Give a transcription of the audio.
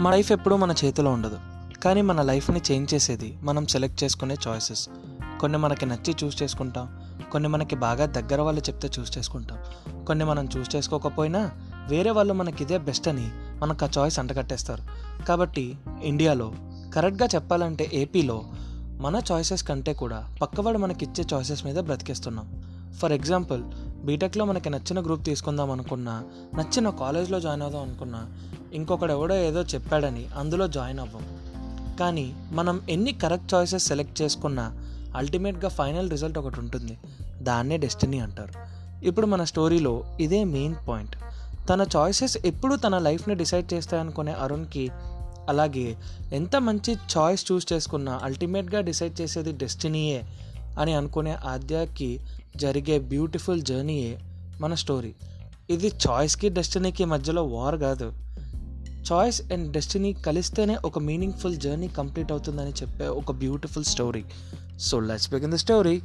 మన లైఫ్ ఎప్పుడూ మన చేతిలో ఉండదు. కానీ మన లైఫ్ని చేంజ్ చేసేది మనం సెలెక్ట్ చేసుకునే చాయిసెస్ కొన్ని మనకి నచ్చి చూస్ చేసుకుంటాం. కొన్ని మనకి బాగా దగ్గర వాళ్ళు చెప్తే చూస్ చేసుకుంటాం. కొన్ని మనం చూస్ చేసుకోకపోయినా వేరే వాళ్ళు మనకి ఇదే బెస్ట్ అని మనకు ఆ చాయిస్ అంటగట్టేస్తారు. కాబట్టి ఇండియాలో కరెక్ట్గా చెప్పాలంటే ఏపీలో మన చాయిసెస్ కంటే కూడా పక్కవాడు మనకి ఇచ్చే చాయిసెస్ మీద బ్రతికేస్తున్నాం. ఫర్ ఎగ్జాంపుల్ బీటెక్లో మనకి నచ్చిన గ్రూప్ తీసుకుందాం అనుకున్నా నచ్చిన కాలేజ్లో జాయిన్ అవుదాం అనుకున్నా ఇంకొకడెవడో ఏదో చెప్పాడని అందులో జాయిన్ అవ్వం. కానీ మనం ఎన్ని కరెక్ట్ చాయిసెస్ సెలెక్ట్ చేసుకున్నా అల్టిమేట్గా ఫైనల్ రిజల్ట్ ఒకటి ఉంటుంది. దాన్నే డెస్టినీ అంటారు. ఇప్పుడు మన స్టోరీలో ఇదే మెయిన్ పాయింట్. తన చాయిసెస్ ఎప్పుడు తన లైఫ్ని డిసైడ్ చేస్తాయనుకునే అరుణ్కి అలాగే ఎంత మంచి చాయిస్ చూస్ చేసుకున్నా అల్టిమేట్గా డిసైడ్ చేసేది డెస్టినీయే అని అనుకునే ఆద్యాకి జరిగే బ్యూటిఫుల్ జర్నీయే మన స్టోరీ. ఇది చాయిస్కి డెస్టినీకి మధ్యలో వార్ కాదు. చాయిస్ అండ్ డెస్టినీ కలిస్తేనే ఒక మీనింగ్ఫుల్ జర్నీ కంప్లీట్ అవుతుందని చెప్పే ఒక beautiful story so let's begin the story